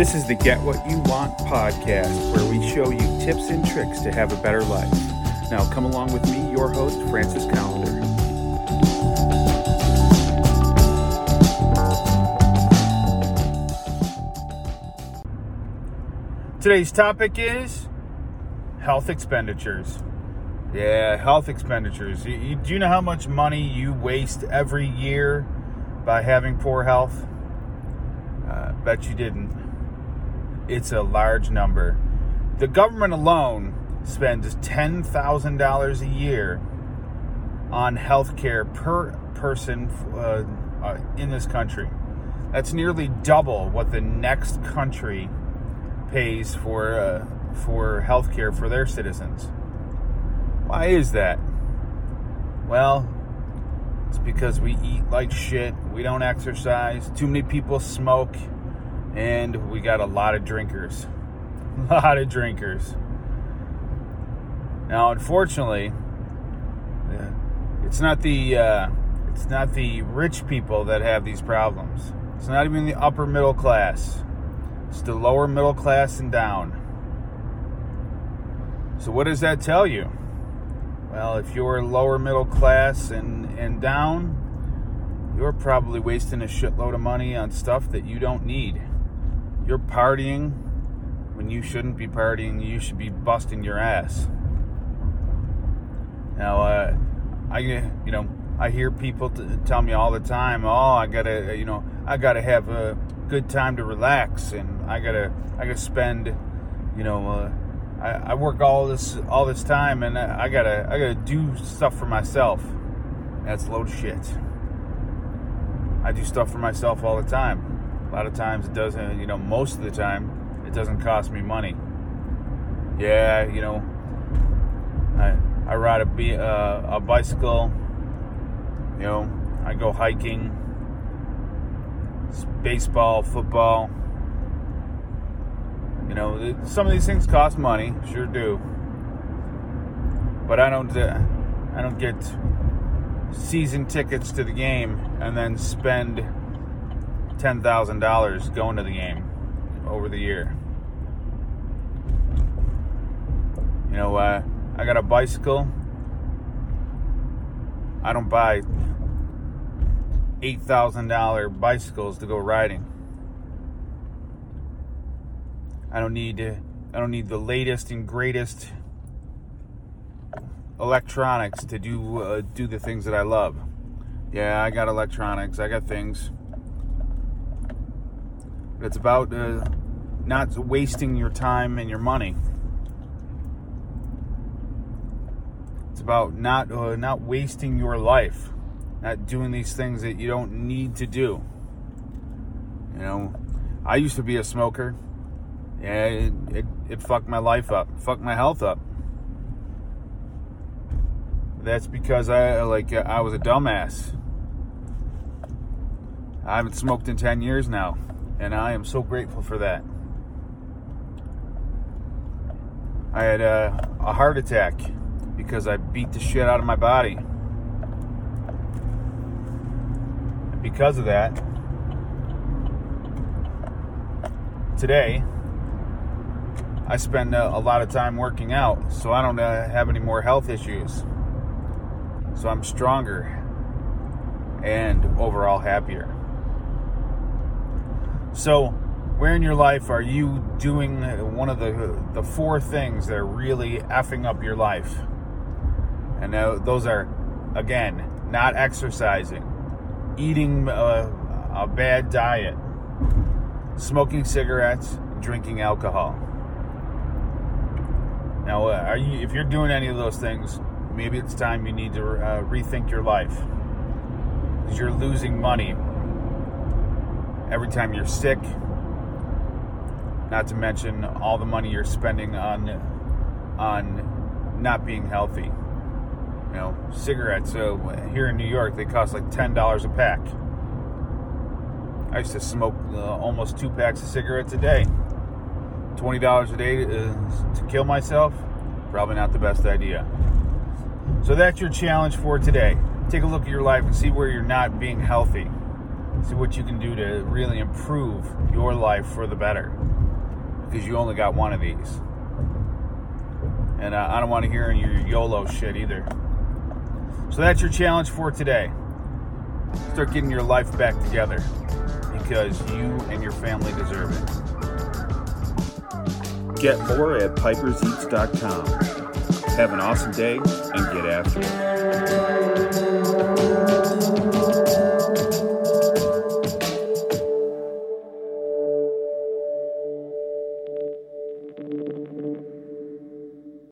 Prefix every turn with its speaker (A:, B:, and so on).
A: This is the Get What You Want podcast, where we show you tips and tricks to have a better life. Now, come along with me, your host, Francis Callender. Today's topic is health expenditures. Yeah, health expenditures. Do you know how much money you waste every year by having poor health? Uh, bet you didn't it's a large number. The government alone spends $10,000 a year on health care per person uh, uh, in this country. That's nearly double what the next country pays for uh, for health care for their citizens. Why is that? Well, it's because we eat like shit, we don't exercise, too many people smoke, and we got a lot of drinkers. A lot of drinkers. Now, unfortunately, it's not the uh, it's not the rich people that have these problems. It's not even the upper middle class. It's the lower middle class and down. So what does that tell you? Well, if you're lower middle class and, and down, you're probably wasting a shitload of money on stuff that you don't need you're partying when you shouldn't be partying. You should be busting your ass. Now, uh, I you know I hear people t- tell me all the time, "Oh, I gotta you know I gotta have a good time to relax, and I gotta I gotta spend you know." Uh, I, I, work all this all this time and I, I gotta I gotta do stuff for myself. That's load of shit. I do stuff for myself all the time. A lot of times it doesn't, you know, most of the time it doesn't cost me money. Yeah, you know, I, I ride a, uh, a bicycle, you know, I go hiking, baseball, football. You know, some of these things cost money, sure do. But I don't, uh, I don't get season tickets to the game and then spend $10,000 going to the game over the year. You know, uh, I got a bicycle. I don't buy $8,000 bicycles to go riding. I don't need to, I don't need the latest and greatest electronics to do uh, do the things that I love. Yeah, I got electronics. I got things. It's about uh, not wasting your time and your money. It's about not uh, not wasting your life, not doing these things that you don't need to do. You know, I used to be a smoker. Yeah, it, it, it fucked my life up, fucked my health up. That's because I like I was a dumbass. I haven't smoked in 10 years now and I am so grateful for that. I had a, a heart attack because I beat the shit out of my body. Because of that, today I spend a, a lot of time working out, so I don't uh, have any more health issues. So I'm stronger and overall happier. So, where in your life are you doing one of the the four things that are really effing up your life? And those are, again, not exercising, eating a, a bad diet, smoking cigarettes, drinking alcohol. Now, uh, are you if you're doing any of those things, maybe it's time you need to uh, rethink your life because you're losing money every time you're sick. Not to mention all the money you're spending on on not being healthy. You know, cigarettes uh, here in New York they cost like ten dollars a pack. I used to smoke uh, almost two packs of cigarettes a day. Twenty dollars a day to, uh, to kill myself, probably not the best idea. So that's your challenge for today. Take a look at your life and see where you're not being healthy See what you can do to really improve your life for the better. Because you only got one of these. And uh, I don't want to hear your YOLO shit either. So that's your challenge for today. Start getting your life back together because you and your family deserve it.
B: Get more at piperseats.com. Have an awesome day and get after it.